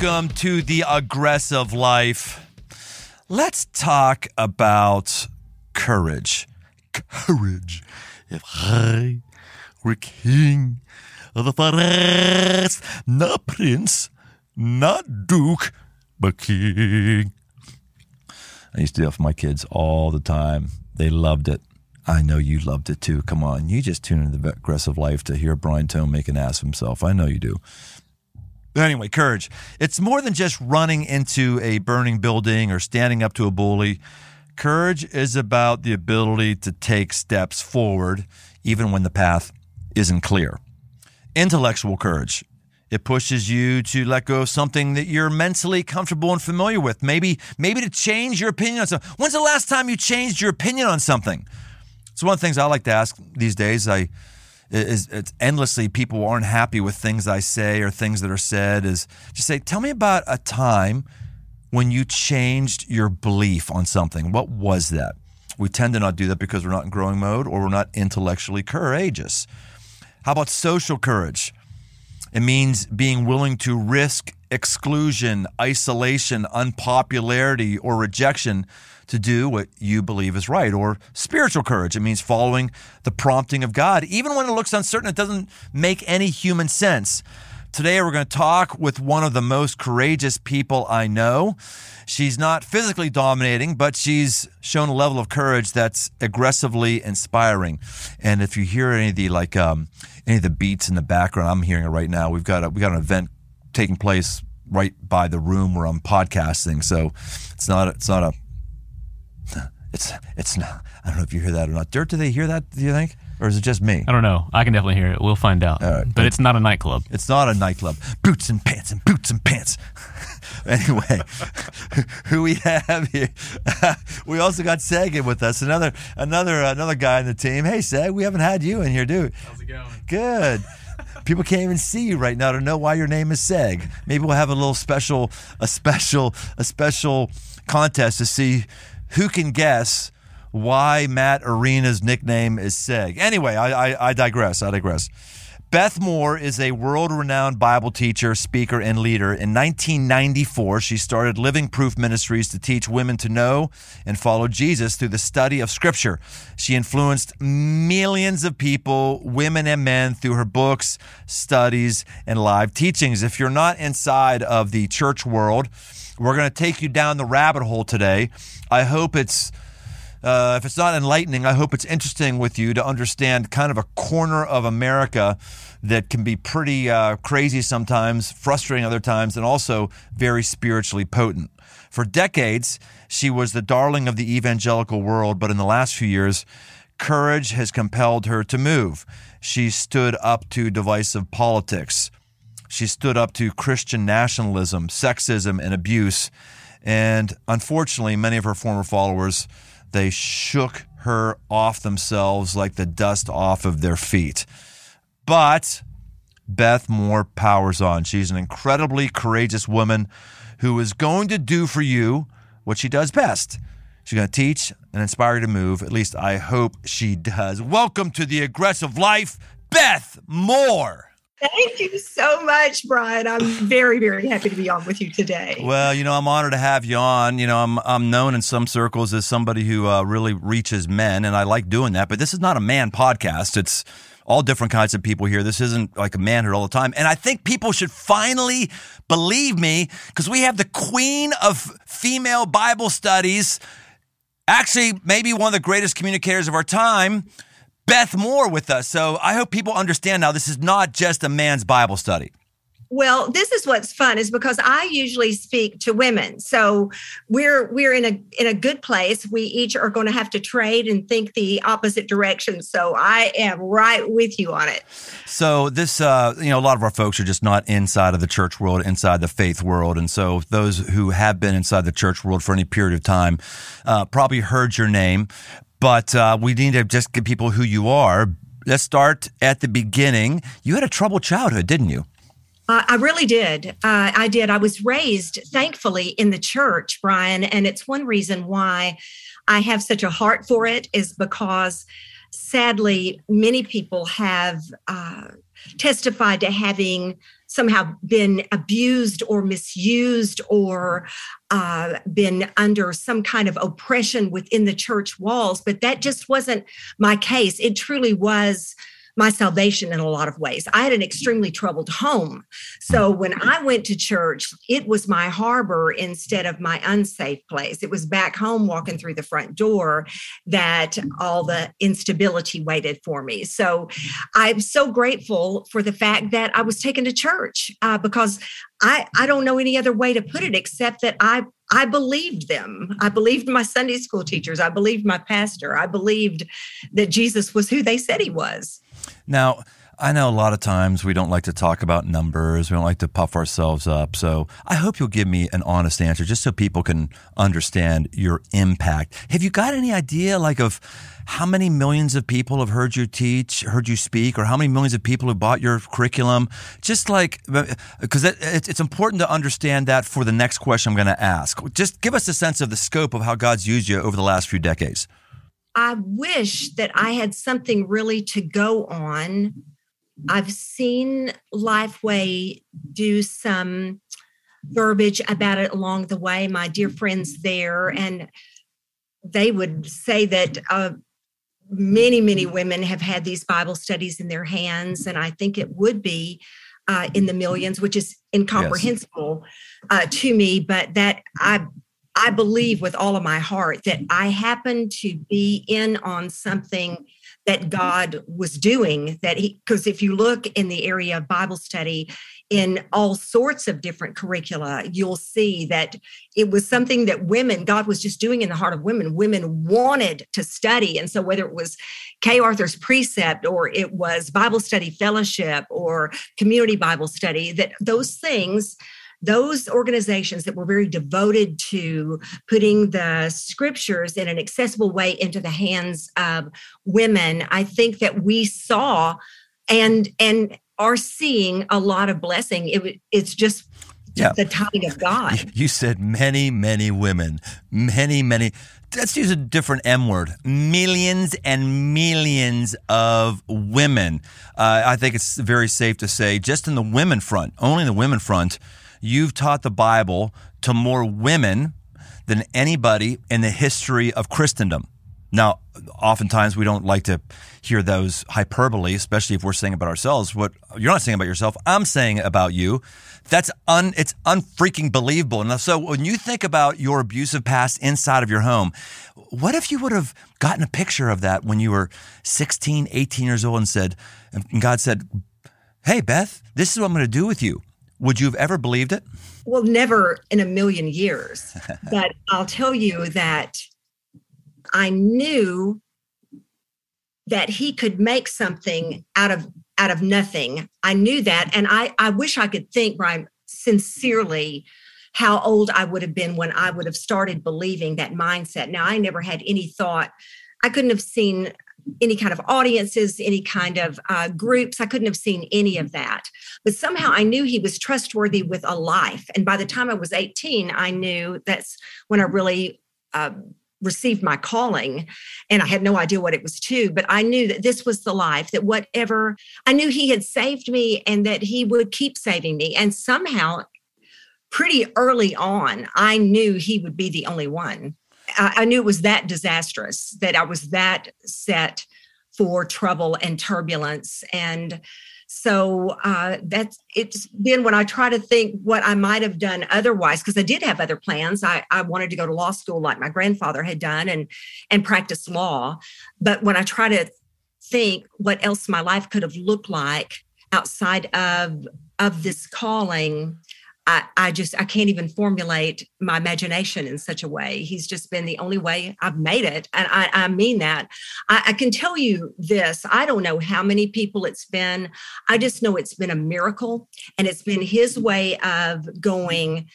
Welcome to the aggressive life. Let's talk about courage. Courage. If I were king of the forest, not prince, not duke, but king. I used to do that for my kids all the time. They loved it. I know you loved it too. Come on. You just tune into the aggressive life to hear Brian Tome make an ass of himself. I know you do. Anyway, courage. It's more than just running into a burning building or standing up to a bully. Courage is about the ability to take steps forward even when the path isn't clear. Intellectual courage. It pushes you to let go of something that you're mentally comfortable and familiar with. Maybe, maybe to change your opinion on something. When's the last time you changed your opinion on something? It's one of the things I like to ask these days. I is it's endlessly people aren't happy with things I say or things that are said is just say, tell me about a time when you changed your belief on something. What was that? We tend to not do that because we're not in growing mode or we're not intellectually courageous. How about social courage? It means being willing to risk exclusion, isolation, unpopularity, or rejection to do what you believe is right. Or spiritual courage. It means following the prompting of God, even when it looks uncertain, it doesn't make any human sense. Today, we're going to talk with one of the most courageous people I know. She's not physically dominating, but she's shown a level of courage that's aggressively inspiring. And if you hear any of the like um, any of the beats in the background, I'm hearing it right now. We've got a, we got an event taking place right by the room where I'm podcasting, so it's not it's not a it's it's not. I don't know if you hear that or not. Dirt, do they hear that? Do you think, or is it just me? I don't know. I can definitely hear it. We'll find out. All right. but it's not a nightclub. It's not a nightclub. Boots and pants and boots and pants. anyway, who we have here? we also got Seg with us. Another another another guy on the team. Hey Seg, we haven't had you in here, dude. How's it going? Good. People can't even see you right now to know why your name is Seg. Maybe we'll have a little special, a special, a special contest to see who can guess why Matt Arena's nickname is Seg. Anyway, I, I, I digress. I digress. Beth Moore is a world renowned Bible teacher, speaker, and leader. In 1994, she started Living Proof Ministries to teach women to know and follow Jesus through the study of Scripture. She influenced millions of people, women and men, through her books, studies, and live teachings. If you're not inside of the church world, we're going to take you down the rabbit hole today. I hope it's uh, if it's not enlightening, I hope it's interesting with you to understand kind of a corner of America that can be pretty uh, crazy sometimes, frustrating other times, and also very spiritually potent. For decades, she was the darling of the evangelical world, but in the last few years, courage has compelled her to move. She stood up to divisive politics. She stood up to Christian nationalism, sexism, and abuse. And unfortunately, many of her former followers they shook her off themselves like the dust off of their feet. But Beth Moore powers on. She's an incredibly courageous woman who is going to do for you what she does best. She's going to teach and inspire you to move. At least I hope she does. Welcome to the aggressive life, Beth Moore. Thank you so much, Brian. I'm very, very happy to be on with you today. Well, you know, I'm honored to have you on. You know, I'm I'm known in some circles as somebody who uh, really reaches men, and I like doing that. But this is not a man podcast. It's all different kinds of people here. This isn't like a manhood all the time. And I think people should finally believe me because we have the queen of female Bible studies, actually, maybe one of the greatest communicators of our time. Beth Moore with us. So I hope people understand now this is not just a man's Bible study. Well, this is what's fun is because I usually speak to women. So we're we're in a in a good place. We each are going to have to trade and think the opposite direction. So I am right with you on it. So this uh you know a lot of our folks are just not inside of the church world, inside the faith world. And so those who have been inside the church world for any period of time uh, probably heard your name, but uh, we need to just give people who you are. Let's start at the beginning. You had a troubled childhood, didn't you? Uh, I really did. Uh, I did. I was raised, thankfully, in the church, Brian. And it's one reason why I have such a heart for it, is because sadly, many people have uh, testified to having somehow been abused or misused or uh, been under some kind of oppression within the church walls. But that just wasn't my case. It truly was my salvation in a lot of ways. I had an extremely troubled home. So when I went to church, it was my harbor instead of my unsafe place. It was back home walking through the front door that all the instability waited for me. So I'm so grateful for the fact that I was taken to church uh, because I, I don't know any other way to put it except that I I believed them. I believed my Sunday school teachers. I believed my pastor. I believed that Jesus was who they said he was. Now, I know a lot of times we don't like to talk about numbers. We don't like to puff ourselves up. So I hope you'll give me an honest answer just so people can understand your impact. Have you got any idea, like, of how many millions of people have heard you teach, heard you speak, or how many millions of people have bought your curriculum? Just like, because it, it, it's important to understand that for the next question I'm going to ask. Just give us a sense of the scope of how God's used you over the last few decades. I wish that I had something really to go on. I've seen Lifeway do some verbiage about it along the way. My dear friends there, and they would say that uh, many, many women have had these Bible studies in their hands, and I think it would be uh, in the millions, which is incomprehensible yes. uh, to me. But that I I believe with all of my heart that I happened to be in on something that God was doing. That he, because if you look in the area of Bible study, in all sorts of different curricula, you'll see that it was something that women, God was just doing in the heart of women. Women wanted to study. And so, whether it was Kay Arthur's precept or it was Bible study fellowship or community Bible study, that those things those organizations that were very devoted to putting the scriptures in an accessible way into the hands of women, I think that we saw and and are seeing a lot of blessing. It, it's just yeah. the timing of God. You said many, many women, many, many. Let's use a different M word. Millions and millions of women. Uh, I think it's very safe to say, just in the women front, only in the women front, you've taught the Bible to more women than anybody in the history of Christendom. Now, oftentimes we don't like to hear those hyperbole, especially if we're saying about ourselves. What you're not saying about yourself, I'm saying about you. That's un, it's unfreaking believable. And so when you think about your abusive past inside of your home, what if you would have gotten a picture of that when you were 16, 18 years old and said, and God said, Hey, Beth, this is what I'm going to do with you. Would you have ever believed it? Well, never in a million years. but I'll tell you that I knew that he could make something out of out of nothing. I knew that and I I wish I could think Brian sincerely how old I would have been when I would have started believing that mindset. Now I never had any thought I couldn't have seen any kind of audiences, any kind of uh, groups. I couldn't have seen any of that. But somehow I knew he was trustworthy with a life. And by the time I was 18, I knew that's when I really uh, received my calling. And I had no idea what it was to, but I knew that this was the life, that whatever I knew he had saved me and that he would keep saving me. And somehow, pretty early on, I knew he would be the only one. I, I knew it was that disastrous, that I was that set for trouble and turbulence. And so uh, that's it's then when I try to think what I might have done otherwise, because I did have other plans. I, I wanted to go to law school like my grandfather had done and and practice law. But when I try to think what else my life could have looked like outside of of this calling, I, I just I can't even formulate my imagination in such a way. He's just been the only way I've made it, and I, I mean that. I, I can tell you this: I don't know how many people it's been. I just know it's been a miracle, and it's been His way of going.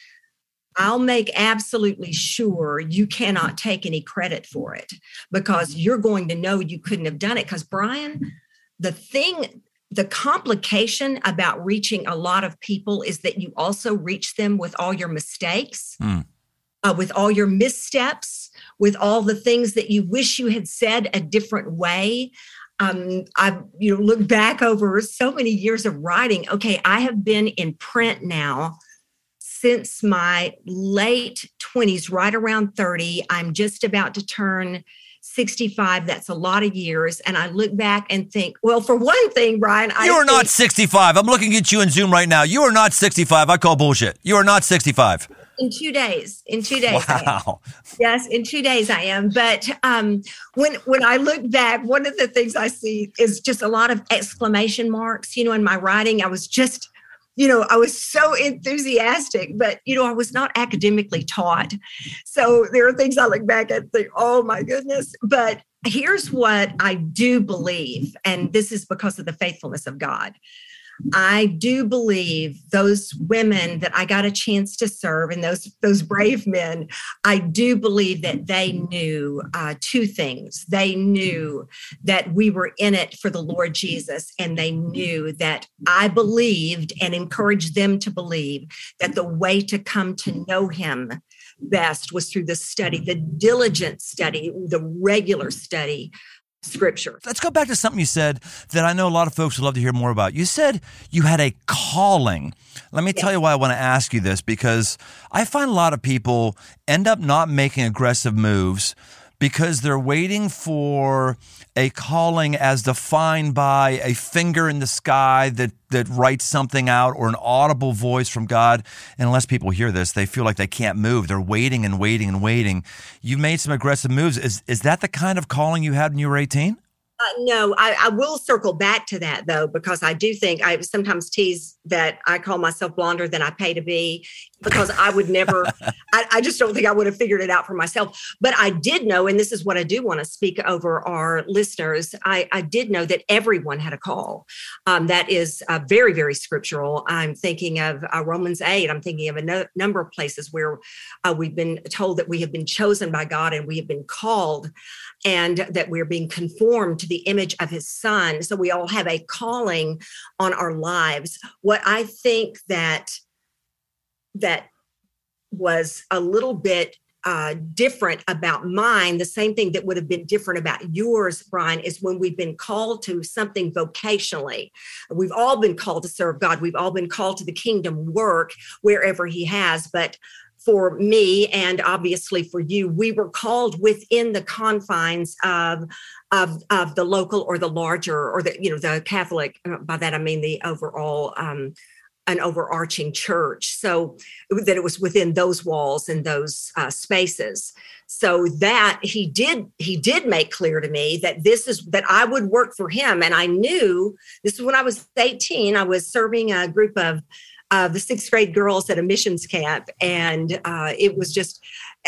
I'll make absolutely sure you cannot take any credit for it because you're going to know you couldn't have done it. Because Brian, the thing the complication about reaching a lot of people is that you also reach them with all your mistakes, mm. uh, with all your missteps, with all the things that you wish you had said a different way. um, I've you know look back over so many years of writing. Okay, I have been in print now since my late 20s, right around 30. I'm just about to turn 65. That's a lot of years. And I look back and think, well, for one thing, Brian, you I are not 65. I'm looking at you in Zoom right now. You are not 65. I call bullshit. You are not 65. in two days. In two days. Wow. Yes, in two days I am. But um, when when I look back, one of the things I see is just a lot of exclamation marks. You know, in my writing, I was just, you know, I was so enthusiastic, but you know, I was not academically taught. So there are things I look back at and think, oh my goodness. But here's what I do believe, and this is because of the faithfulness of God. I do believe those women that I got a chance to serve and those those brave men, I do believe that they knew uh, two things. They knew that we were in it for the Lord Jesus, and they knew that I believed and encouraged them to believe that the way to come to know Him best was through the study, the diligent study, the regular study scripture. Let's go back to something you said that I know a lot of folks would love to hear more about. You said you had a calling. Let me tell you why I want to ask you this because I find a lot of people end up not making aggressive moves because they're waiting for a calling as defined by a finger in the sky that that writes something out or an audible voice from God. And unless people hear this, they feel like they can't move. They're waiting and waiting and waiting. You made some aggressive moves. Is is that the kind of calling you had when you were 18? Uh, no, I, I will circle back to that though, because I do think I sometimes tease that I call myself blonder than I pay to be, because I would never, I, I just don't think I would have figured it out for myself. But I did know, and this is what I do want to speak over our listeners. I, I did know that everyone had a call. Um, that is uh, very, very scriptural. I'm thinking of uh, Romans 8. I'm thinking of a no, number of places where uh, we've been told that we have been chosen by God and we have been called and that we're being conformed to the image of his son. So we all have a calling on our lives. What I think that that was a little bit uh, different about mine, the same thing that would have been different about yours, Brian, is when we've been called to something vocationally. We've all been called to serve God. We've all been called to the kingdom work wherever He has. But for me and obviously for you, we were called within the confines of of, of the local or the larger or the you know the Catholic. uh, By that I mean the overall. Um, an overarching church so that it was within those walls and those uh, spaces so that he did he did make clear to me that this is that i would work for him and i knew this is when i was 18 i was serving a group of uh, the sixth grade girls at a missions camp. And uh, it was just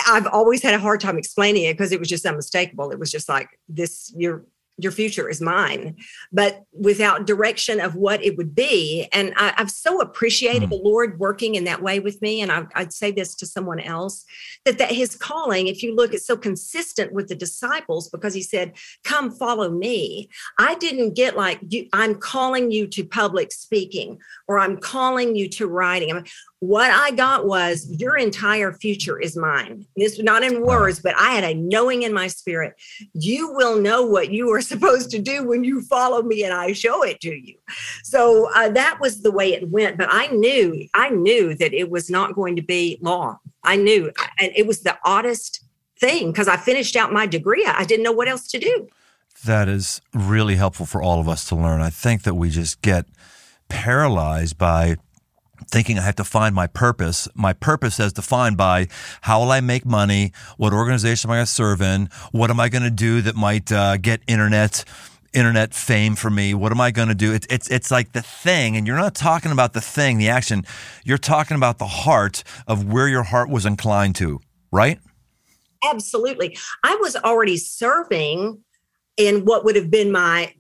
i've always had a hard time explaining it because it was just unmistakable. It was just like this you're your future is mine, but without direction of what it would be. And I, I've so appreciated Mm. the Lord working in that way with me. And I, I'd say this to someone else that, that his calling, if you look, it's so consistent with the disciples because he said, Come follow me. I didn't get like, you, I'm calling you to public speaking or I'm calling you to writing. I'm- what I got was your entire future is mine. This not in words, but I had a knowing in my spirit you will know what you are supposed to do when you follow me and I show it to you. So uh, that was the way it went. But I knew, I knew that it was not going to be long. I knew, and it was the oddest thing because I finished out my degree. I didn't know what else to do. That is really helpful for all of us to learn. I think that we just get paralyzed by thinking I have to find my purpose. My purpose as defined by how will I make money? What organization am I going to serve in? What am I going to do that might uh, get internet internet fame for me? What am I going to do? It's it's it's like the thing, and you're not talking about the thing, the action. You're talking about the heart of where your heart was inclined to, right? Absolutely. I was already serving in what would have been my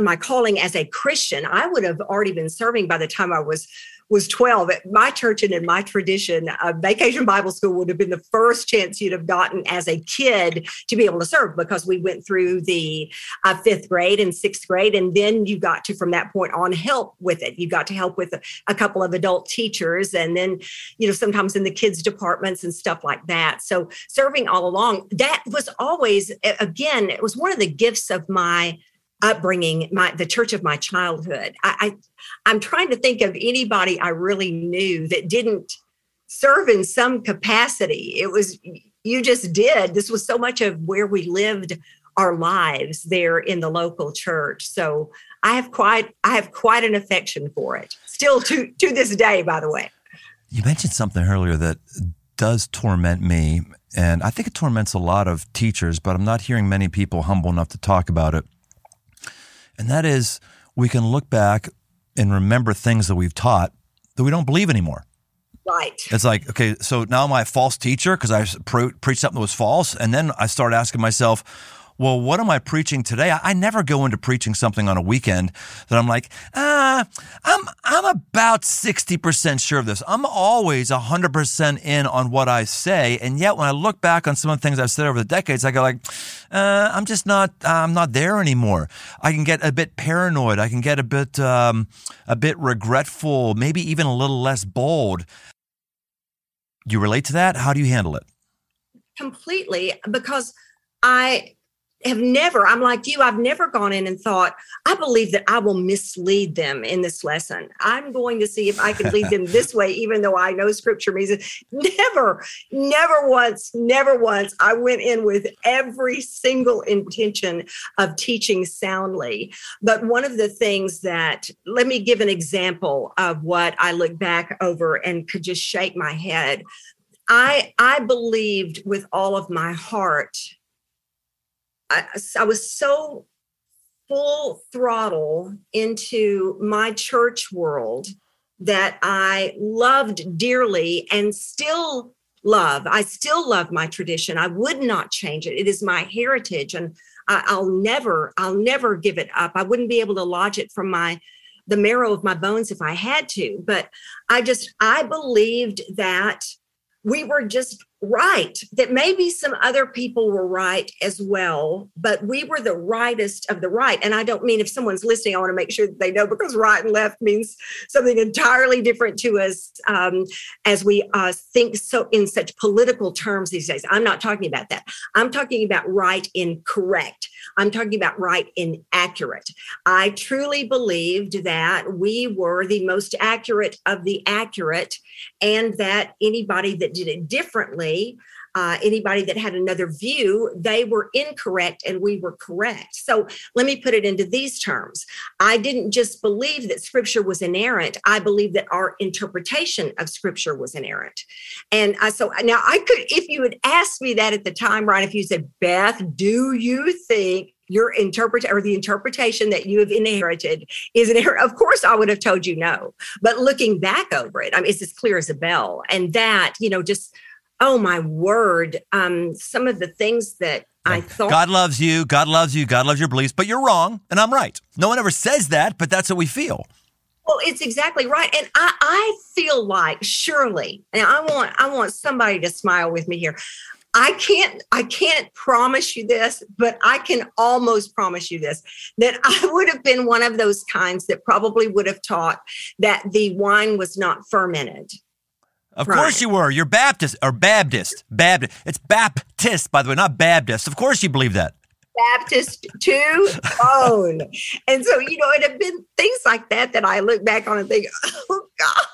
my calling as a Christian. I would have already been serving by the time I was was 12 at my church and in my tradition uh, vacation bible school would have been the first chance you'd have gotten as a kid to be able to serve because we went through the uh, fifth grade and sixth grade and then you got to from that point on help with it. You got to help with a, a couple of adult teachers and then you know sometimes in the kids departments and stuff like that. So serving all along that was always again it was one of the gifts of my upbringing, my the church of my childhood. I, I I'm trying to think of anybody I really knew that didn't serve in some capacity. It was you just did. This was so much of where we lived our lives there in the local church. So I have quite I have quite an affection for it. Still to to this day, by the way. You mentioned something earlier that does torment me, and I think it torments a lot of teachers, but I'm not hearing many people humble enough to talk about it. And that is we can look back and remember things that we've taught that we don't believe anymore. Right. It's like, okay, so now am I a false teacher because I pre- preached something that was false? And then I start asking myself, well, what am I preaching today? I, I, never go into preaching something on a weekend that I'm like, ah, I'm I'm about 60% sure of this. I'm always 100% in on what I say. And yet when I look back on some of the things I've said over the decades, I go like, uh, I'm just not, I'm not there anymore. I can get a bit paranoid. I can get a bit, um, a bit regretful, maybe even a little less bold. Do you relate to that? How do you handle it? Completely, because I have never, I'm like you, I've never gone in and thought, I believe that I will mislead them in this lesson. I'm going to see if I can lead them this way, even though I know scripture means it. Never, never once, never once. I went in with every single intention of teaching soundly. But one of the things that, let me give an example of what I look back over and could just shake my head. I, I believed with all of my heart I, I was so full throttle into my church world that I loved dearly and still love. I still love my tradition. I would not change it. It is my heritage and I, will never, I'll never give it up. I wouldn't be able to lodge it from my the marrow of my bones if I had to. But I just I believed that we were just right that maybe some other people were right as well but we were the rightest of the right. And i don't mean if someone's listening i want to make sure that they know because right and left means something entirely different to us um, as we uh, think so in such political terms these days. I'm not talking about that. I'm talking about right in correct. I'm talking about right in accurate. I truly believed that we were the most accurate of the accurate and that anybody that did it differently uh, anybody that had another view, they were incorrect and we were correct. So let me put it into these terms. I didn't just believe that scripture was inerrant, I believe that our interpretation of scripture was inerrant. And I, so now I could, if you had asked me that at the time, right, if you said, Beth, do you think your interpret or the interpretation that you have inherited is an error. Of course, I would have told you no. But looking back over it, I mean, it's as clear as a bell. And that, you know, just oh my word, um, some of the things that I thought. God loves you. God loves you. God loves your beliefs, but you're wrong, and I'm right. No one ever says that, but that's what we feel. Well, it's exactly right, and I, I feel like surely, and I want I want somebody to smile with me here. I can't I can't promise you this, but I can almost promise you this that I would have been one of those kinds that probably would have taught that the wine was not fermented. Of right. course you were. You're Baptist or Baptist. Baptist. It's Baptist, by the way, not Baptist. Of course you believe that. Baptist to bone. and so, you know, it have been things like that that I look back on and think, oh God.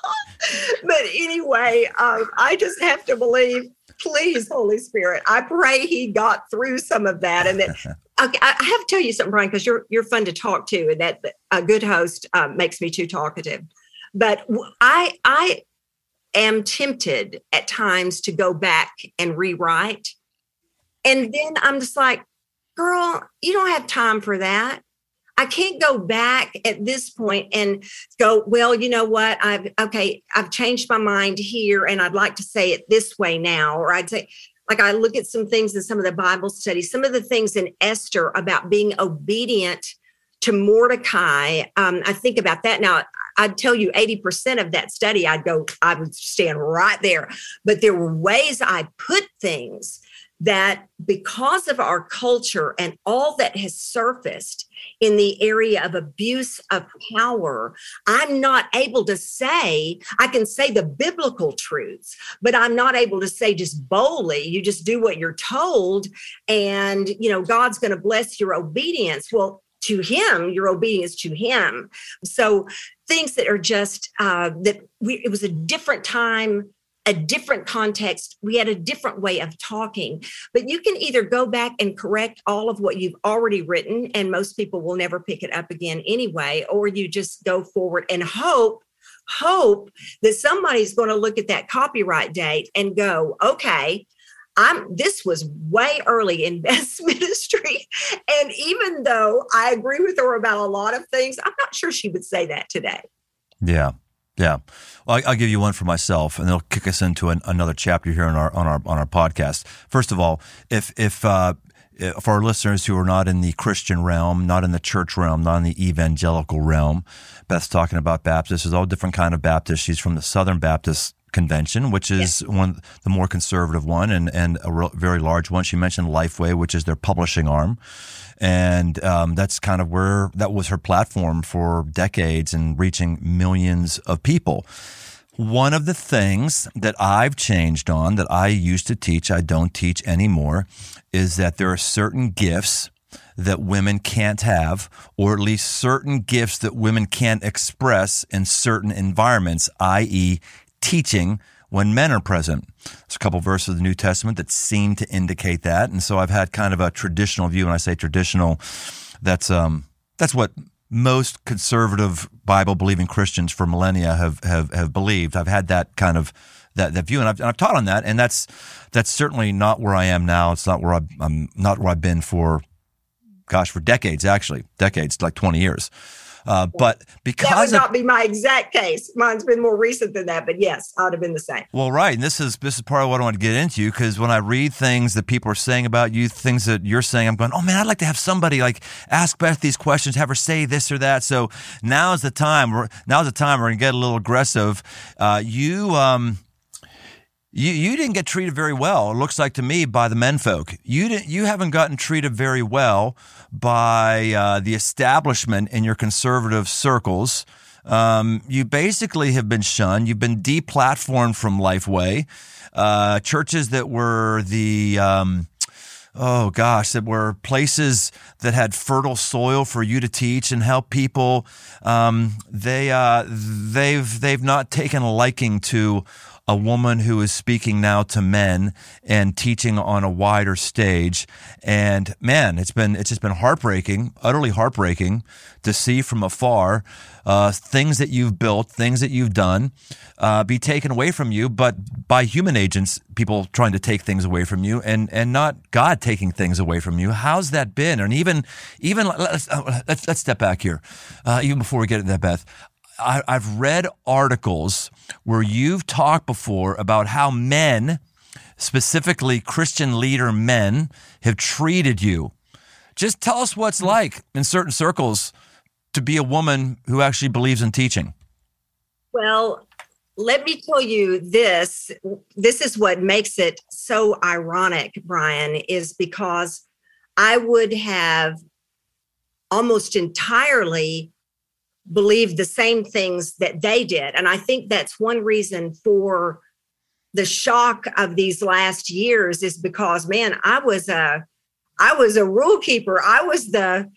But anyway, um, I just have to believe, please, Holy Spirit, I pray he got through some of that. And that okay, I have to tell you something, Brian, because you're you're fun to talk to, and that a good host um, makes me too talkative. But I I am tempted at times to go back and rewrite. And then I'm just like, girl, you don't have time for that. I can't go back at this point and go, well, you know what? I've, okay, I've changed my mind here and I'd like to say it this way now. Or I'd say, like, I look at some things in some of the Bible studies, some of the things in Esther about being obedient to Mordecai. Um, I think about that now. I'd tell you 80% of that study, I'd go, I would stand right there. But there were ways I put things that because of our culture and all that has surfaced in the area of abuse of power, I'm not able to say, I can say the biblical truths, but I'm not able to say just boldly, you just do what you're told and, you know, God's going to bless your obedience. Well, to him your obedience to him so things that are just uh, that we it was a different time a different context. We had a different way of talking. But you can either go back and correct all of what you've already written, and most people will never pick it up again anyway, or you just go forward and hope. Hope that somebody's going to look at that copyright date and go, okay, I'm this was way early in Beth's ministry. And even though I agree with her about a lot of things, I'm not sure she would say that today. Yeah. Yeah. Well, I'll give you one for myself, and it'll kick us into an, another chapter here on our on our on our podcast. First of all, if if uh, for our listeners who are not in the Christian realm, not in the church realm, not in the evangelical realm, Beth's talking about Baptists. There's all different kind of Baptists. She's from the Southern Baptist Convention, which is yeah. one the more conservative one and and a very large one. She mentioned Lifeway, which is their publishing arm and um, that's kind of where that was her platform for decades and reaching millions of people. One of the things that I've changed on that I used to teach, I don't teach anymore, is that there are certain gifts that women can't have, or at least certain gifts that women can't express in certain environments, i.e., teaching when men are present. There's a couple verses of the New Testament that seem to indicate that. And so I've had kind of a traditional view. When I say traditional, that's, um, that's what most conservative Bible believing Christians for millennia have, have, have believed. I've had that kind of that, that view, and I've, and I've taught on that, and that's that's certainly not where I am now. It's not where i I'm not where I've been for, gosh, for decades actually, decades, like twenty years. Uh, but because that would of, not be my exact case. Mine's been more recent than that, but yes, I'd have been the same. Well, right, and this is this is part of what I want to get into because when I read things that people are saying about you, things that you're saying, I'm going, oh man, I'd like to have somebody like ask Beth these questions, have her say this or that. So now is the time. Now is the time we're gonna get a little aggressive. Uh, you. Um, you, you didn't get treated very well. It looks like to me by the menfolk. You didn't. You haven't gotten treated very well by uh, the establishment in your conservative circles. Um, you basically have been shunned. You've been deplatformed from Lifeway. Uh, churches that were the um, oh gosh, that were places that had fertile soil for you to teach and help people. Um, they uh, they've they've not taken a liking to a woman who is speaking now to men and teaching on a wider stage. And man, it's been it's just been heartbreaking, utterly heartbreaking to see from afar uh, things that you've built, things that you've done, uh, be taken away from you, but by human agents, people trying to take things away from you, and and not God taking things away from you. How's that been? And even even let's let's, let's step back here, uh, even before we get into that, Beth. I, I've read articles where you've talked before about how men, specifically Christian leader men, have treated you. Just tell us what's hmm. like in certain circles to be a woman who actually believes in teaching. Well, let me tell you this this is what makes it so ironic brian is because i would have almost entirely believed the same things that they did. And I think that's one reason for the shock of these last years is because man, I was a I was a rule keeper. I was the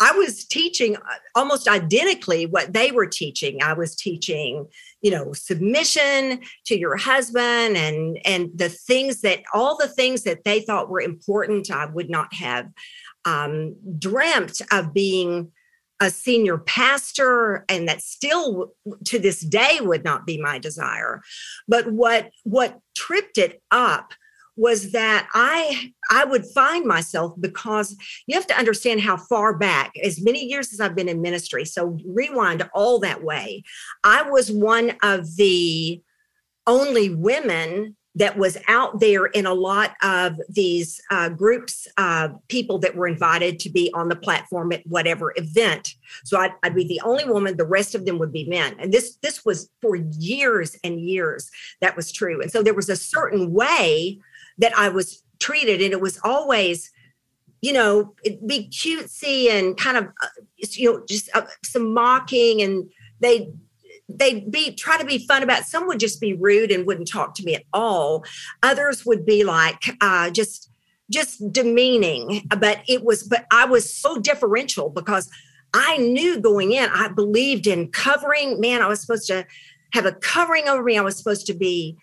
I was teaching almost identically what they were teaching. I was teaching, you know, submission to your husband and and the things that all the things that they thought were important. I would not have um, dreamt of being a senior pastor and that still to this day would not be my desire. But what what tripped it up was that i i would find myself because you have to understand how far back as many years as i've been in ministry so rewind all that way i was one of the only women that was out there in a lot of these uh, groups of people that were invited to be on the platform at whatever event. So I'd, I'd, be the only woman; the rest of them would be men. And this this was for years and years that was true. And so there was a certain way that I was treated, and it was always. You know, it'd be cutesy and kind of, uh, you know, just uh, some mocking, and they they'd be try to be fun about some would just be rude and wouldn't talk to me at all others would be like uh, just just demeaning. But it was, but I was so differential because I knew going in, I believed in covering. Man, I was supposed to have a covering over me. I was supposed to be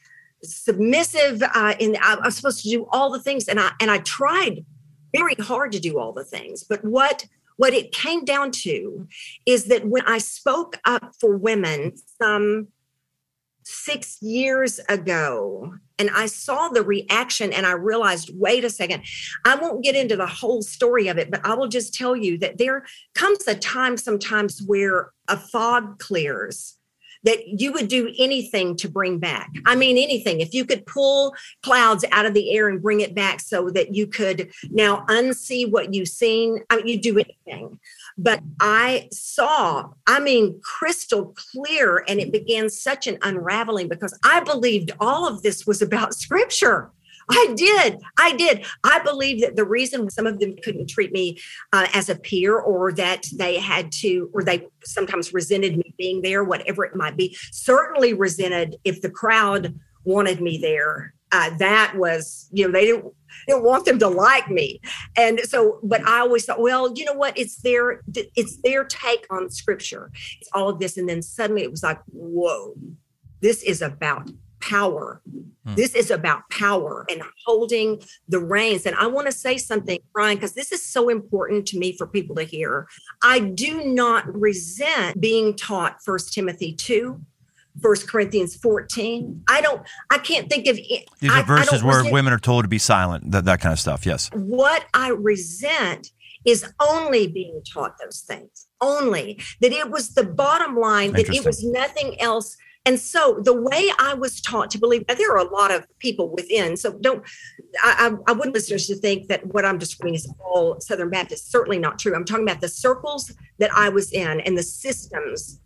submissive. Uh, I was supposed to do all the things. And I and I tried very hard to do all the things. But what what it came down to is that when I spoke up for women some six years ago, and I saw the reaction and I realized, wait a second, I won't get into the whole story of it, but I will just tell you that there comes a time sometimes where a fog clears that you would do anything to bring back. I mean, anything. If you could pull clouds out of the air and bring it back so that you could now unsee what you've seen, I mean, you do anything. But I saw, I mean, crystal clear, and it began such an unraveling because I believed all of this was about scripture. I did. I did. I believe that the reason some of them couldn't treat me uh, as a peer or that they had to, or they sometimes resented me being there, whatever it might be, certainly resented if the crowd wanted me there. Uh, that was, you know, they didn't, they didn't want them to like me. And so, but I always thought, well, you know what? It's their, it's their take on scripture. It's all of this. And then suddenly it was like, whoa, this is about power. Hmm. This is about power and holding the reins. And I want to say something, Brian, because this is so important to me for people to hear. I do not resent being taught First Timothy 2. First Corinthians 14. I don't, I can't think of it. These are verses where resent, women are told to be silent, that, that kind of stuff. Yes. What I resent is only being taught those things, only that it was the bottom line, that it was nothing else and so the way I was taught to believe, there are a lot of people within. So don't, I, I, I want listeners to think that what I'm describing is all Southern Baptist. Certainly not true. I'm talking about the circles that I was in and the systems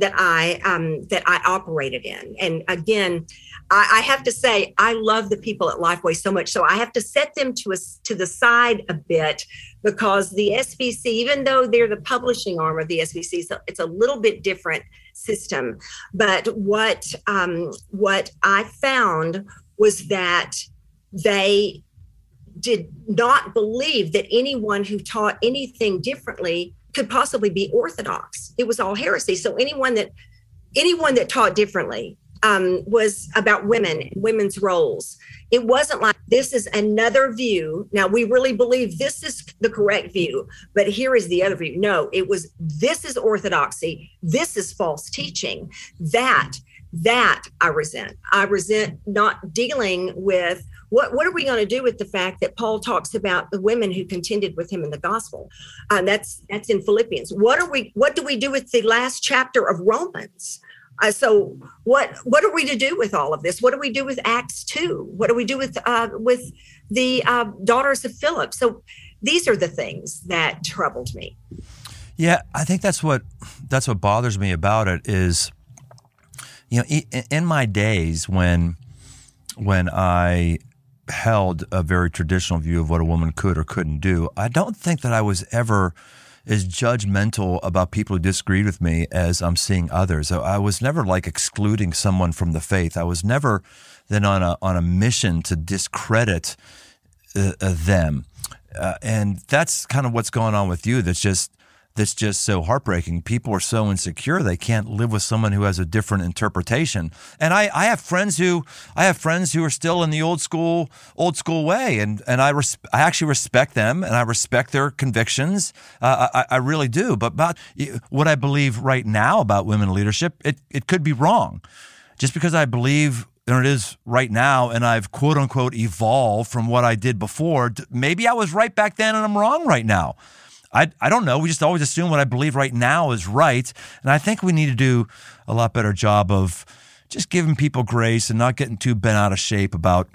that I um, that I operated in. And again, I, I, have to say I love the people at Lifeway so much, so I have to set them to a, to the side a bit because the SBC, even though they're the publishing arm of the SBC, so it's a little bit different system. But what um, what I found was that they did not believe that anyone who taught anything differently could possibly be orthodox. It was all heresy. So anyone that anyone that taught differently um, was about women, women's roles. It wasn't like this is another view. Now we really believe this is the correct view, but here is the other view. No, it was this is orthodoxy. This is false teaching. That that I resent. I resent not dealing with what, what are we going to do with the fact that Paul talks about the women who contended with him in the gospel? Uh, that's that's in Philippians. What are we? What do we do with the last chapter of Romans? Uh, so what what are we to do with all of this? What do we do with Acts two? What do we do with uh, with the uh, daughters of Philip? So these are the things that troubled me. Yeah, I think that's what that's what bothers me about it is, you know, in my days when when I held a very traditional view of what a woman could or couldn't do, I don't think that I was ever as judgmental about people who disagreed with me as I'm seeing others. I was never like excluding someone from the faith. I was never then on a on a mission to discredit uh, uh them. Uh, and that's kind of what's going on with you. That's just that's just so heartbreaking. People are so insecure they can't live with someone who has a different interpretation. And I, I have friends who I have friends who are still in the old school old school way, and and I res- I actually respect them and I respect their convictions. Uh, I, I really do. But about what I believe right now about women leadership, it it could be wrong. Just because I believe than it is right now. And I've quote unquote evolved from what I did before. Maybe I was right back then and I'm wrong right now. I, I don't know. We just always assume what I believe right now is right. And I think we need to do a lot better job of just giving people grace and not getting too bent out of shape about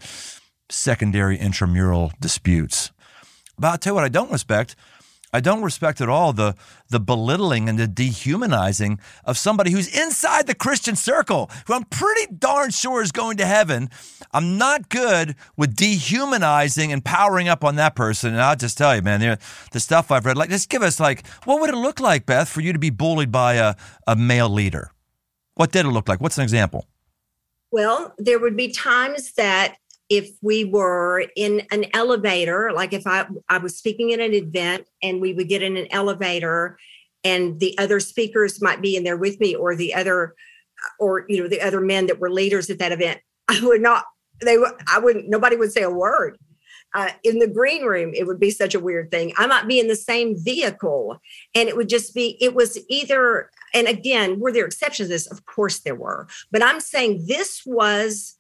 secondary intramural disputes. But I'll tell you what I don't respect I don't respect at all the the belittling and the dehumanizing of somebody who's inside the Christian circle, who I'm pretty darn sure is going to heaven. I'm not good with dehumanizing and powering up on that person. And I'll just tell you, man, the stuff I've read, like, just give us like, what would it look like, Beth, for you to be bullied by a, a male leader? What did it look like? What's an example? Well, there would be times that if we were in an elevator, like if I, I was speaking at an event and we would get in an elevator and the other speakers might be in there with me or the other or you know the other men that were leaders at that event i would not they would i wouldn't nobody would say a word. Uh, in the green room it would be such a weird thing. I might be in the same vehicle and it would just be it was either and again were there exceptions to this? Of course there were. But i'm saying this was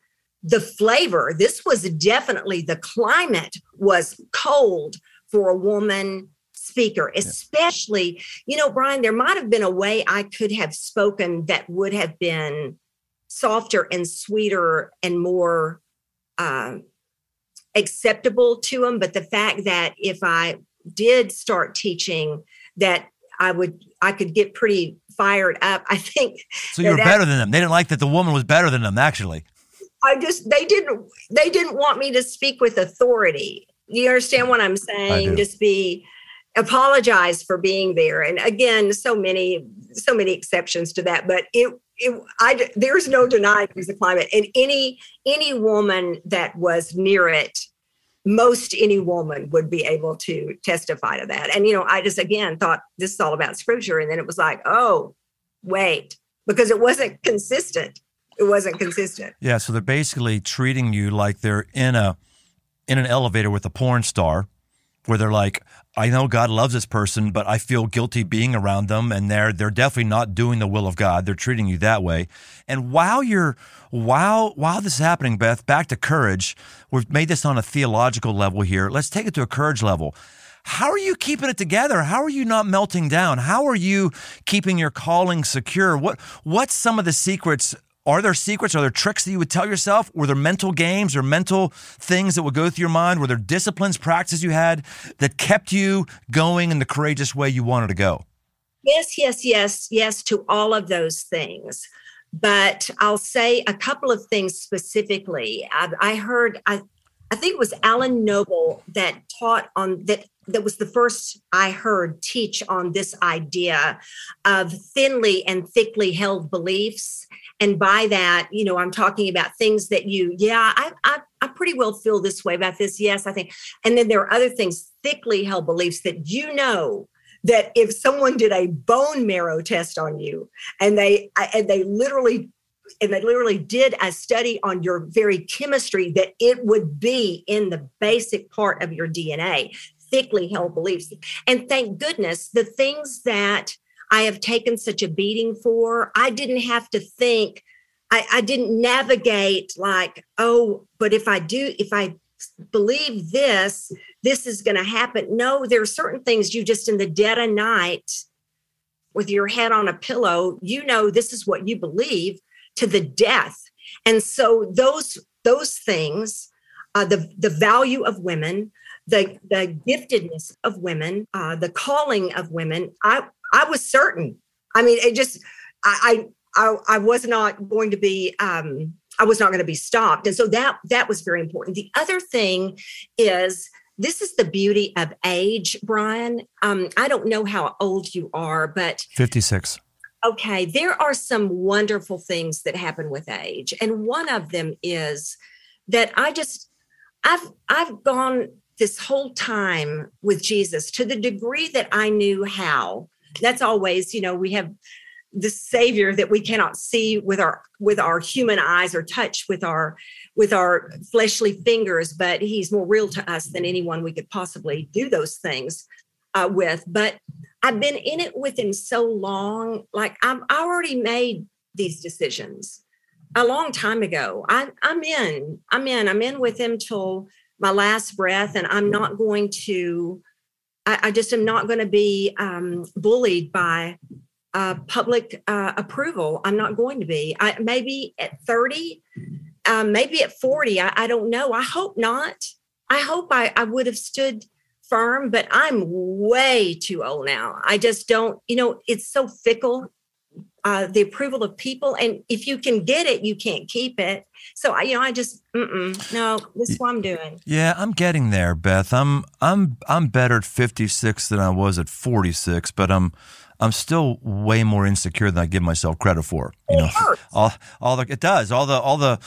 the flavor this was definitely the climate was cold for a woman speaker, especially, you know, Brian, there might have been a way I could have spoken that would have been softer and sweeter and more uh, acceptable to them. But the fact that if I did start teaching, that I would, I could get pretty fired up. I think. So you're better than them. They didn't like that the woman was better than them, actually. I just, they didn't, they didn't want me to speak with authority. You understand what I'm saying? Just be apologize for being there. And again so many so many exceptions to that but it, it i there's no denying it was the climate. And any any woman that was near it most any woman would be able to testify to that. And you know i just again thought this is all about scripture. And then it was like oh wait because it wasn't consistent it wasn't consistent yeah so they're basically treating you like they're in a in an elevator with a porn star where they're like, I know God loves this person, but I feel guilty being around them, and they're they're definitely not doing the will of God. They're treating you that way. And while you're while while this is happening, Beth, back to courage. We've made this on a theological level here. Let's take it to a courage level. How are you keeping it together? How are you not melting down? How are you keeping your calling secure? What what's some of the secrets are there secrets? Are there tricks that you would tell yourself? Were there mental games or mental things that would go through your mind? Were there disciplines, practices you had that kept you going in the courageous way you wanted to go? Yes, yes, yes, yes to all of those things. But I'll say a couple of things specifically. I, I heard, I, I think it was Alan Noble that taught on that that was the first I heard teach on this idea of thinly and thickly held beliefs. And by that you know i'm talking about things that you yeah I, I i pretty well feel this way about this. Yes i think and then there are other things thickly held beliefs that you know that if someone did a bone marrow test on you and they and they literally and they literally did a study on your very chemistry that it would be in the basic part of your dna thickly held beliefs and thank goodness the things that I have taken such a beating for. I didn't have to think, I, I didn't navigate like, oh, but if I do, if I believe this, this is going to happen. No, there are certain things you just in the dead of night with your head on a pillow, you know this is what you believe to the death. And so those those things, uh, the the value of women, the the giftedness of women, uh, the calling of women. I I was certain. I mean, it just, I, I, I was not going to be, um, I was not going to be stopped. And so that, that was very important. The other thing is, this is the beauty of age, Brian. Um, I don't know how old you are, but 56. Okay, there are some wonderful things that happen with age. And one of them is that I just I've I've gone this whole time with Jesus to the degree that I knew how. That's always you know we have the savior that we cannot see with our with our human eyes or touch with our with our fleshly fingers but he's more real to us than anyone we could possibly do those things uh, with. But i've been in it with him so long like i'm I already made these decisions a long time ago. I, i'm in i'm in i'm in with him till my last breath and i'm not going to I, I just am not going to be um, bullied by uh, public uh, approval. I'm not going to be. I, maybe at 30, um, maybe at 40, I, I, don't know. I hope not. I hope I, I would have stood firm, but I'm way too old now. I just don't, you know, it's so fickle uh, the approval of people. And if you can get it, you can't keep it. So I, you know, I just no, this is what I'm doing. Yeah, I'm getting there, Beth. I'm I'm I'm better at 56 than I was at 46, but I'm I'm still way more insecure than I give myself credit for. You know, all all the it does all the all the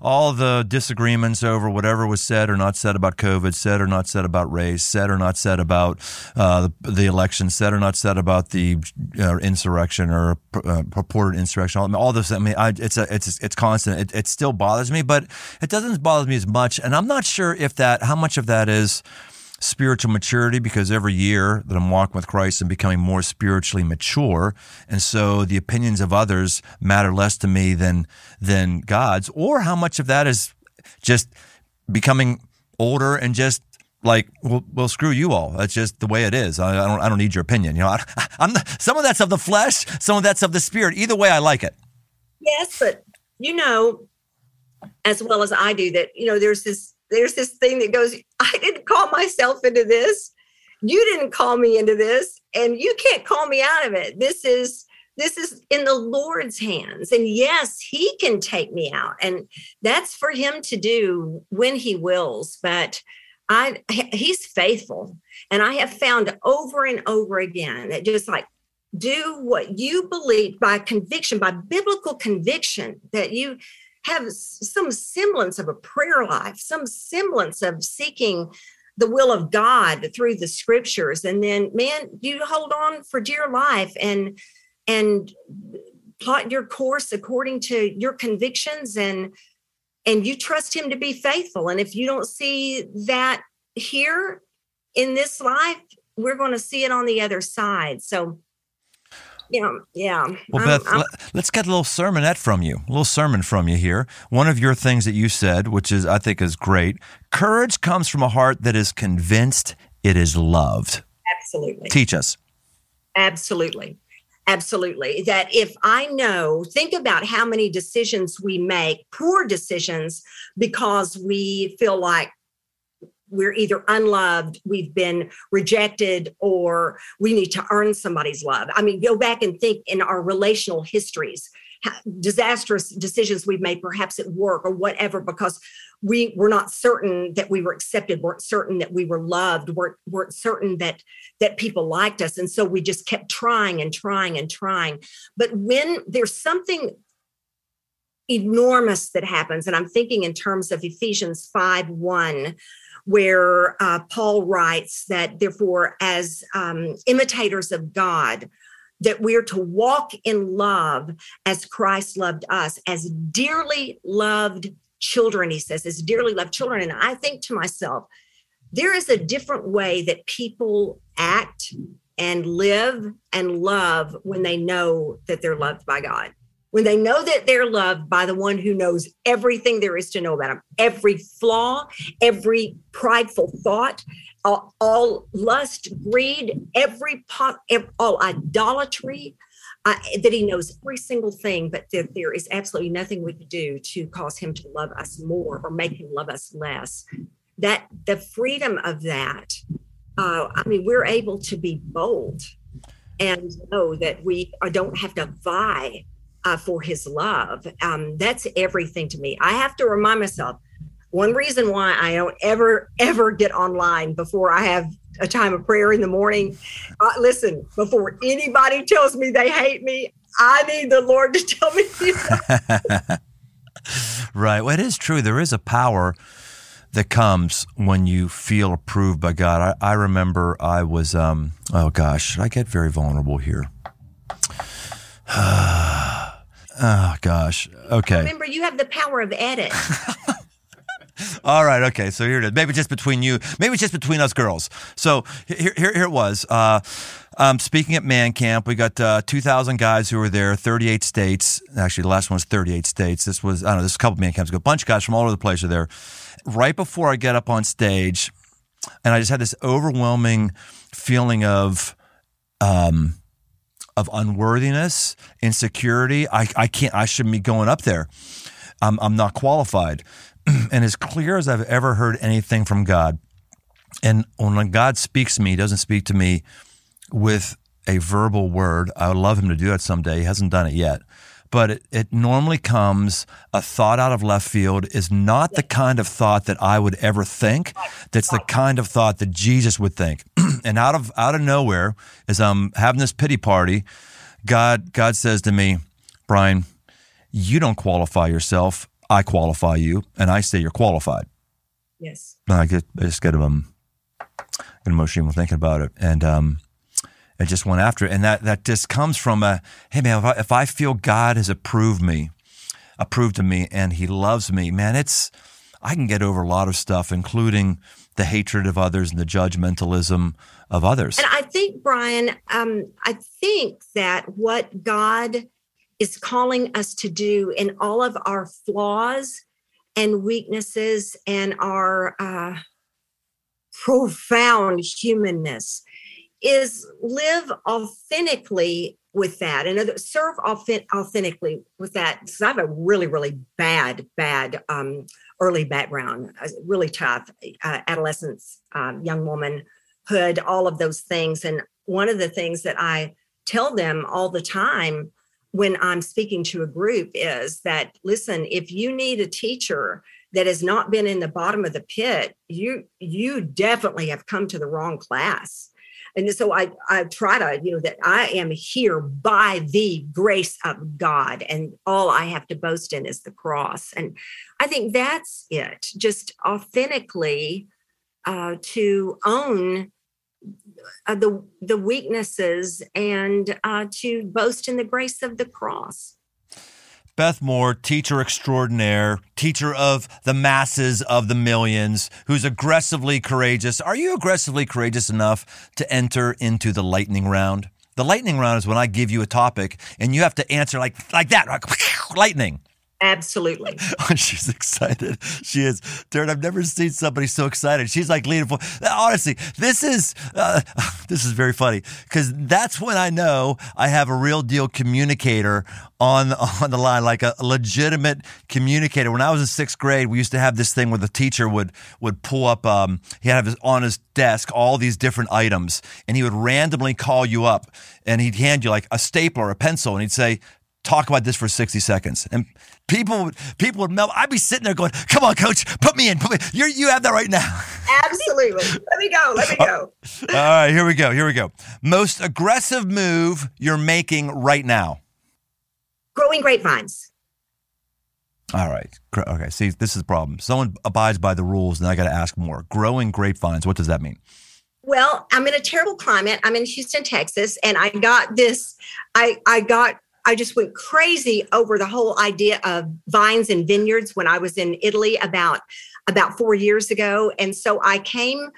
all the disagreements over whatever was said or not said about COVID, said or not said about race, said or not said about uh, the, the, election, said or not said about the uh, insurrection or uh, purported insurrection, all, all, this. I mean, I, it's a, it's it's constant. It, it still bothers me, but it doesn't bother me as much. And I'm not sure if that how much of that is spiritual maturity because every year that I'm walking with Christ, I'm becoming more spiritually mature. And so the opinions of others matter less to me than, than God's, or how much of that is just becoming older and just like, well, well, screw you all. That's just the way it is. I, I don't, I don't need your opinion. You know, I, am some of that's of the flesh, some of that's of the spirit. Either way, I like it. Yes, but you know, as well as I do, that you know, there's this there's this thing that goes, I didn't call myself into this. You didn't call me into this, and you can't call me out of it. This is this is in the Lord's hands. And yes, he can take me out. And that's for him to do when he wills. But I he's faithful. And I have found over and over again that just like do what you believe by conviction, by biblical conviction, that you have some semblance of a prayer life, some semblance of seeking the will of God through the scriptures. And then, man, you hold on for dear life and and plot your course according to your convictions and and you trust him to be faithful. And if you don't see that here in this life, we're going to see it on the other side. So yeah, yeah. Well, Beth, I'm, let's get a little sermonette from you, a little sermon from you here. One of your things that you said, which is I think is great. Courage comes from a heart that is convinced it is loved. Absolutely. Teach us. Absolutely. Absolutely. That if I know, think about how many decisions we make, poor decisions, because we feel like we're either unloved, we've been rejected, or we need to earn somebody's love. I mean, go back and think in our relational histories, disastrous decisions we've made, perhaps at work or whatever, because we were not certain that we were accepted, weren't certain that we were loved, weren't, weren't certain that that people liked us, and so we just kept trying and trying and trying. But when there's something enormous that happens, and I'm thinking in terms of Ephesians 5 1 where uh, Paul writes that, therefore, as um, imitators of God, that we're to walk in love as Christ loved us, as dearly loved children, he says, as dearly loved children. And I think to myself, there is a different way that people act and live and love when they know that they're loved by God when they know that they're loved by the one who knows everything there is to know about them, every flaw, every prideful thought, all, all lust, greed, every pot, all idolatry, uh, that he knows every single thing, but that there is absolutely nothing we can do to cause him to love us more or make him love us less. That the freedom of that, uh, I mean, we're able to be bold and know that we don't have to vie uh, for his love. Um, that's everything to me. I have to remind myself one reason why I don't ever, ever get online before I have a time of prayer in the morning. Uh, listen, before anybody tells me they hate me, I need the Lord to tell me. right. Well, it is true. There is a power that comes when you feel approved by God. I, I remember I was, um, oh gosh, I get very vulnerable here. Oh gosh. Okay. Remember, you have the power of edit. All right. Okay. So here it is. Maybe just between you. Maybe just between us girls. So here, here, here it was. Uh, um, speaking at Man Camp, we got uh, 2,000 guys who were there, 38 states. Actually, the last one was 38 states. This was, I don't know, this is a couple Man Camps ago. A bunch of guys from all over the place are there. Right before I get up on stage, and I just had this overwhelming feeling of, um, of unworthiness, insecurity. I, I can't, I shouldn't be going up there. I'm, I'm not qualified. and as clear as I've ever heard anything from God, and when God speaks to me, He doesn't speak to me with a verbal word. I would love Him to do that someday. He hasn't done it yet but it, it, normally comes a thought out of left field is not the kind of thought that I would ever think. That's the kind of thought that Jesus would think. and out of out of nowhere, as I'm having this pity party, God God says to me, Brian, you don't qualify yourself. I qualify you, and I say you're qualified. Yes. And I get I just get um get emotional thinking about it, and um, I just went after it, and that that just comes from a hey man, if I, if I feel God has approved me, approved of me, and He loves me, man, it's I can get over a lot of stuff, including the hatred of others and the judgmentalism of others. And I think, Brian, um, I think that what God is calling us to do in all of our flaws and weaknesses and our uh, profound humanness is live authentically with that and serve authentically with that. Because I have a really, really bad, bad um, early background, really tough uh, adolescence, um, young womanhood, all of those things. And one of the things that I tell them all the time when I'm speaking to a group is that listen, if you need a teacher that has not been in the bottom of the pit, you you definitely have come to the wrong class. And so I, I try to, you know, that I am here by the grace of God, and all I have to boast in is the cross. And I think that's it, just authentically uh, to own uh, the the weaknesses and uh, to boast in the grace of the cross. Beth Moore, teacher extraordinaire, teacher of the masses of the millions, who's aggressively courageous. Are you aggressively courageous enough to enter into the lightning round? The lightning round is when I give you a topic and you have to answer like like that, like lightning. Absolutely. She's excited. She is. Darren, I've never seen somebody so excited. She's like leaning for. Honestly, this is uh, this is very funny because that's when I know I have a real deal communicator on on the line, like a legitimate communicator. When I was in sixth grade, we used to have this thing where the teacher would would pull up. Um, he had his, on his desk all these different items, and he would randomly call you up, and he'd hand you like a stapler, a pencil, and he'd say, talk about this for 60 seconds. And people would people would melt. I'd be sitting there going, come on, coach, put me in. Put me. you you have that right now. Absolutely. Let me go. Let me go. All right, here we go. Here we go. Most aggressive move you're making right now. Growing grapevines. All right. Okay. See, this is the problem. Someone abides by the rules, and I got to ask more. Growing grapevines. What does that mean? Well, I'm in a terrible climate. I'm in Houston, Texas, and I got this. I I got I just went crazy over the whole idea of vines and vineyards when I was in Italy about about 4 years ago. And so I came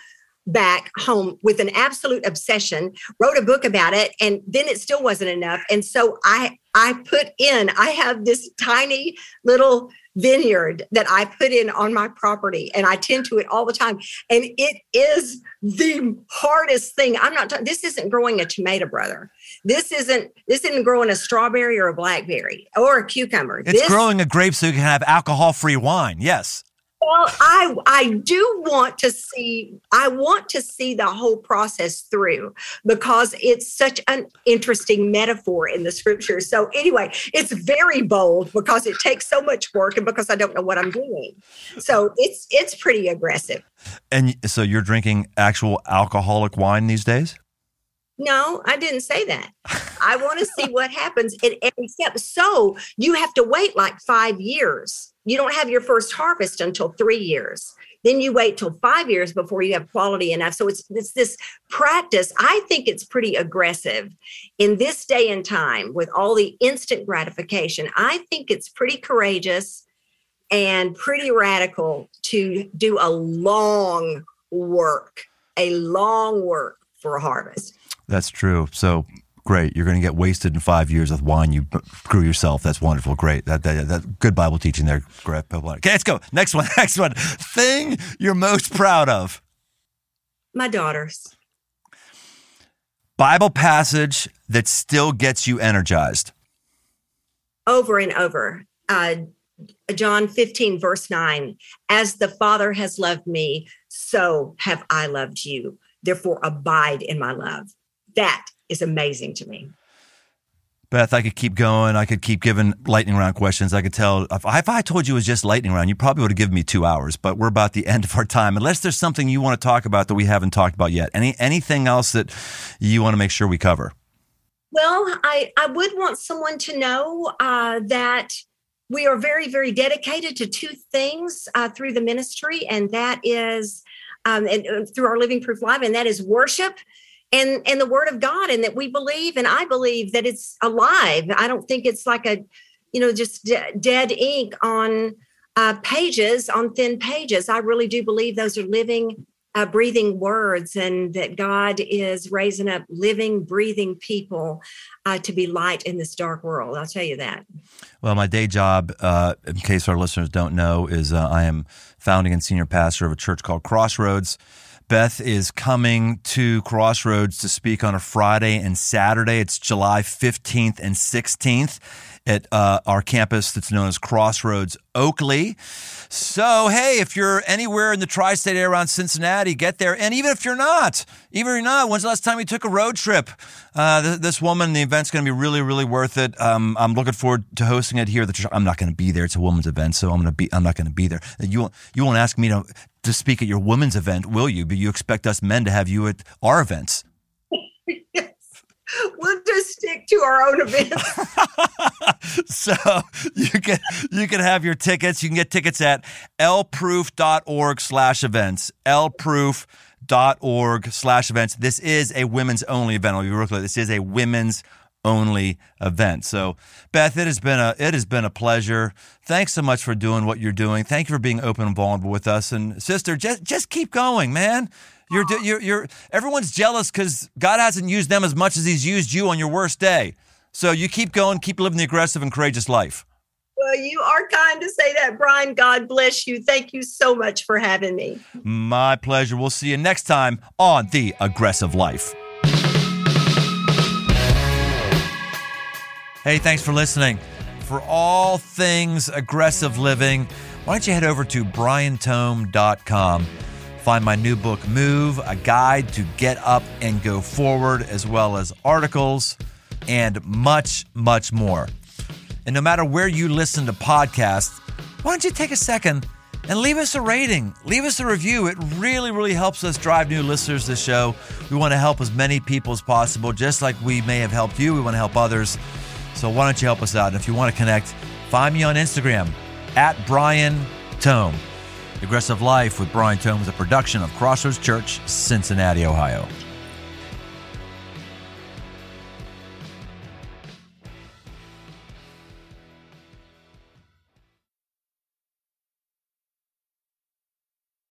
back home with an absolute obsession wrote a book about it and then it still wasn't enough. And so i i put in i have this tiny little vineyard that i put in on my property and i tend to it all the time and it is the hardest thing i'm not this isn't growing a tomato brother this isn't this isn't growing a strawberry or a blackberry or a cucumber. It's this, growing a grape so you can have alcohol-free wine. Yes. Well, I I do want to see I want to see the whole process through because it's such an interesting metaphor in the scripture. So anyway, it's very bold because it takes so much work and because I don't know what I'm doing. So it's it's pretty aggressive. And so you're drinking actual alcoholic wine these days? No, I didn't say that. I want to see what happens at every step. So you have to wait like five years. You don't have your first harvest until three years. Then you wait till five years before you have quality enough. So it's, it's this practice. I think it's pretty aggressive in this day and time with all the instant gratification. I think it's pretty courageous and pretty radical to do a long work, a long work for a harvest. That's true. So great. You're going to get wasted in five years with wine you grew yourself. That's wonderful. Great. That, that, that good Bible teaching there. Great. Okay, let's go. Next one. Next one. Thing you're most proud of. My daughters. Bible passage that still gets you energized. Over and over. Uh, John 15, verse 9. As the Father has loved me, so have I loved you. Therefore, abide in my love that is amazing to me. Beth, I could keep going. I could keep giving lightning round questions. I could tell if I, if I told you it was just lightning round, you probably would have given me two hours. But we're about the end of our time. Unless there's something you want to talk about that we haven't talked about yet. Any anything else that you want to make sure we cover? Well, I I would want someone to know uh, that we are very, very dedicated to two things uh, through the ministry, and that is um, and uh, through our Living Proof Live, and that is worship and and the Word of God, and that we believe, and I believe that it's alive. I don't think it's like a, you know, just de- dead ink on uh, pages on thin pages. I really do believe those are living uh, breathing words and that God is raising up living, breathing people uh, to be light in this dark world. I'll tell you that. Well, my day job, uh, in case our listeners don't know, is uh, I am founding and senior pastor of a church called Crossroads. Beth is coming to Crossroads to speak on a Friday and Saturday. It's July 15th and 16th at uh, our campus that's known as Crossroads Oakley. So, hey, if you're anywhere in the tri state area around Cincinnati, get there. And even if you're not, even if you're not, when's the last time you took a road trip? Uh, this, this, woman, the event's going to be really, really worth it. Um, I'm looking forward to hosting it here. I'm not going to be there. It's a woman's event, so I'm going to be. I'm not going to be there. You won't, you won't ask me to to speak at your women's event, will you? But you expect us men to have you at our events. we'll just stick to our own events. so you can you can have your tickets. You can get tickets at lproof.org slash events. lproof.org slash events. This is a women's only event. I'll be real clear. This is a women's only event. So Beth, it has been a it has been a pleasure. Thanks so much for doing what you're doing. Thank you for being open and vulnerable with us. And sister, just just keep going, man. You're, you're, you're, everyone's jealous because God hasn't used them as much as He's used you on your worst day. So you keep going, keep living the aggressive and courageous life. Well, you are kind to say that, Brian. God bless you. Thank you so much for having me. My pleasure. We'll see you next time on The Aggressive Life. Hey, thanks for listening. For all things aggressive living, why don't you head over to briantome.com find my new book, Move, a guide to get up and go forward, as well as articles and much, much more. And no matter where you listen to podcasts, why don't you take a second and leave us a rating, leave us a review. It really, really helps us drive new listeners to the show. We want to help as many people as possible, just like we may have helped you. We want to help others. So why don't you help us out? And if you want to connect, find me on Instagram at Brian Tome. Aggressive Life with Brian Tome is a production of Crossroads Church, Cincinnati, Ohio.